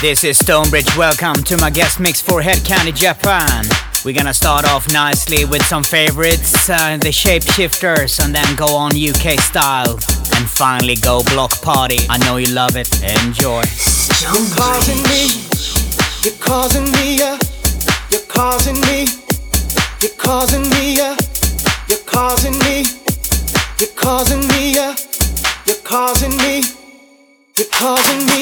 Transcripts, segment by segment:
This is Stonebridge. Welcome to my guest mix for Hed Kandi, Japan. We're gonna start off nicely with some favorites, uh, the Shapeshifters, and then go on UK style, and finally go Block Party. I know you love it. Enjoy. You're causing me, you're causing me, uh, you're causing me, you're causing me, uh, you're causing me, you're causing me, uh, you're causing me, you're causing me.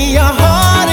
Your heart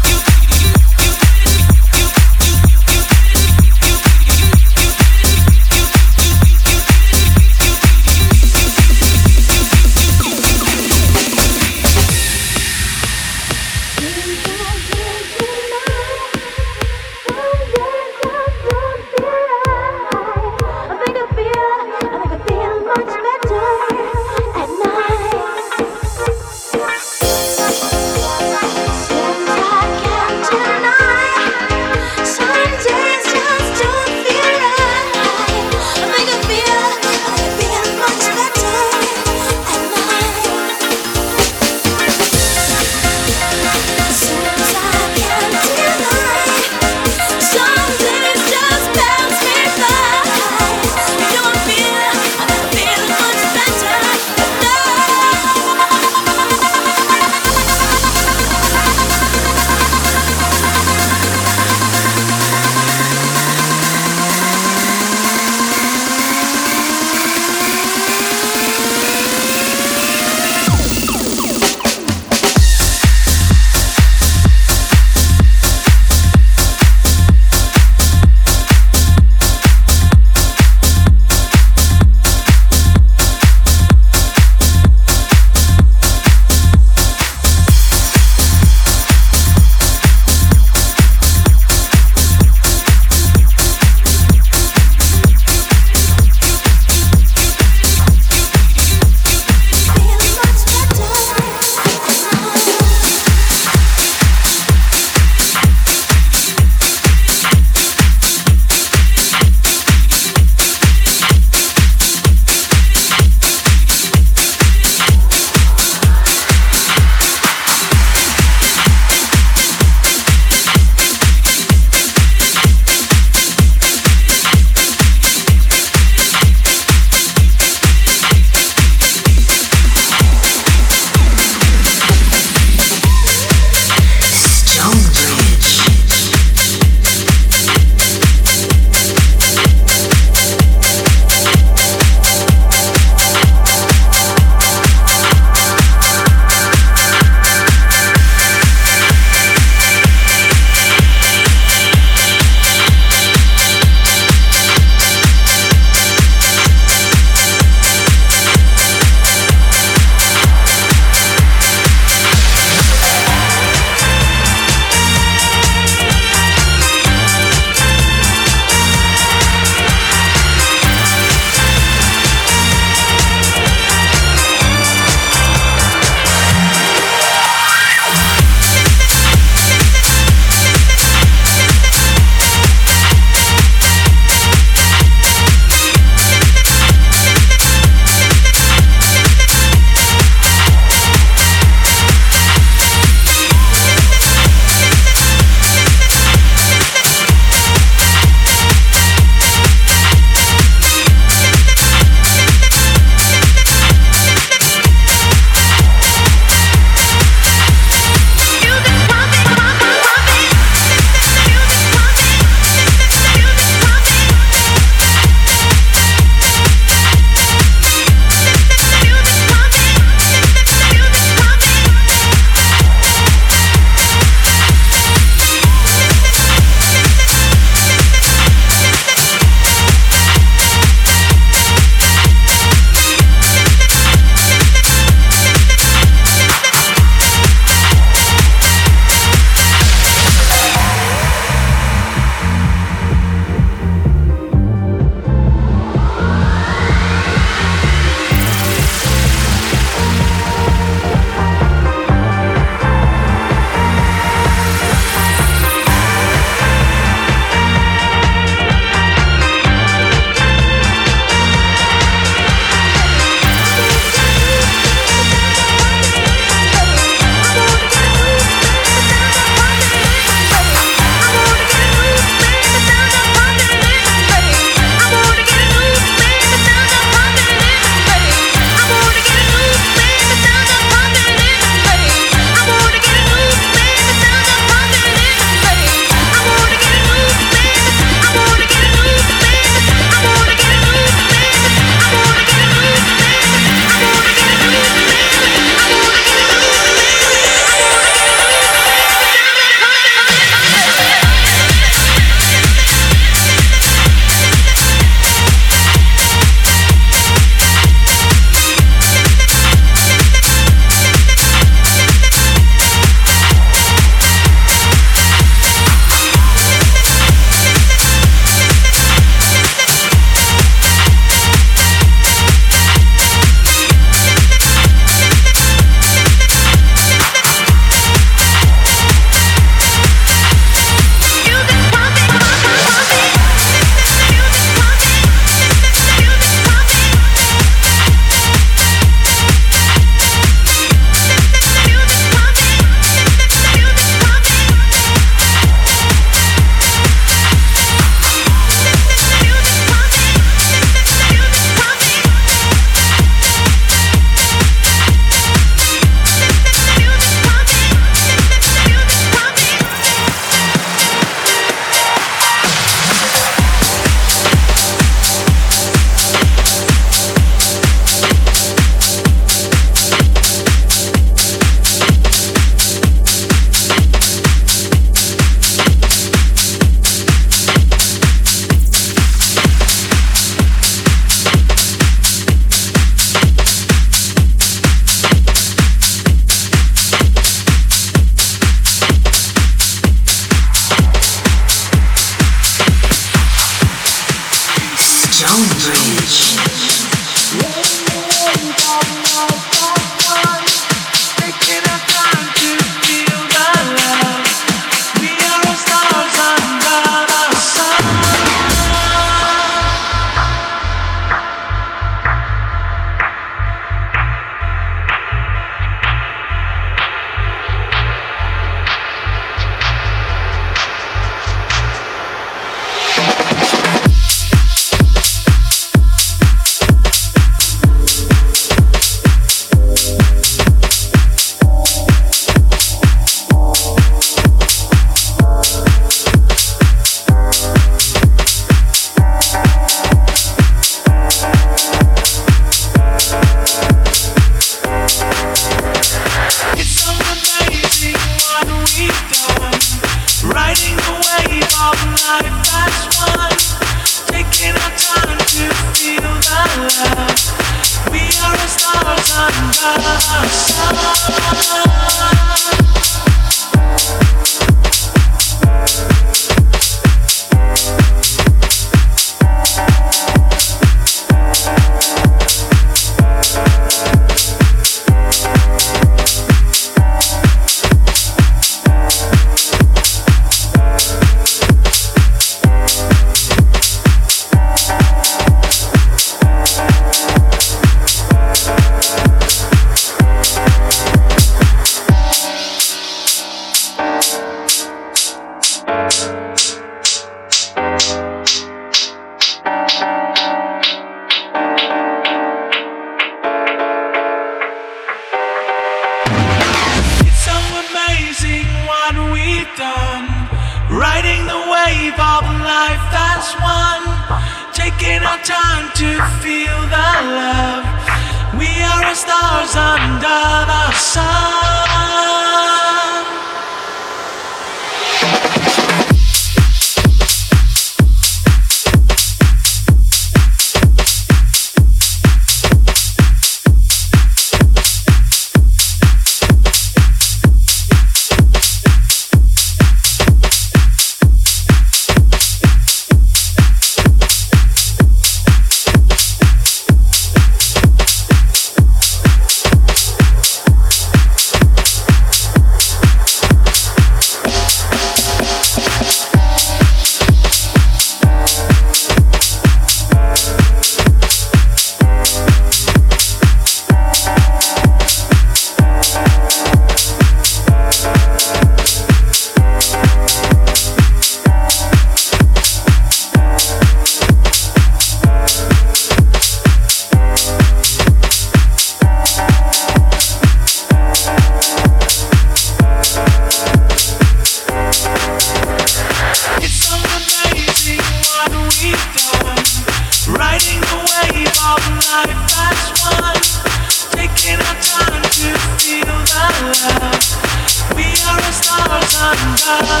Stars on the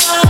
sun.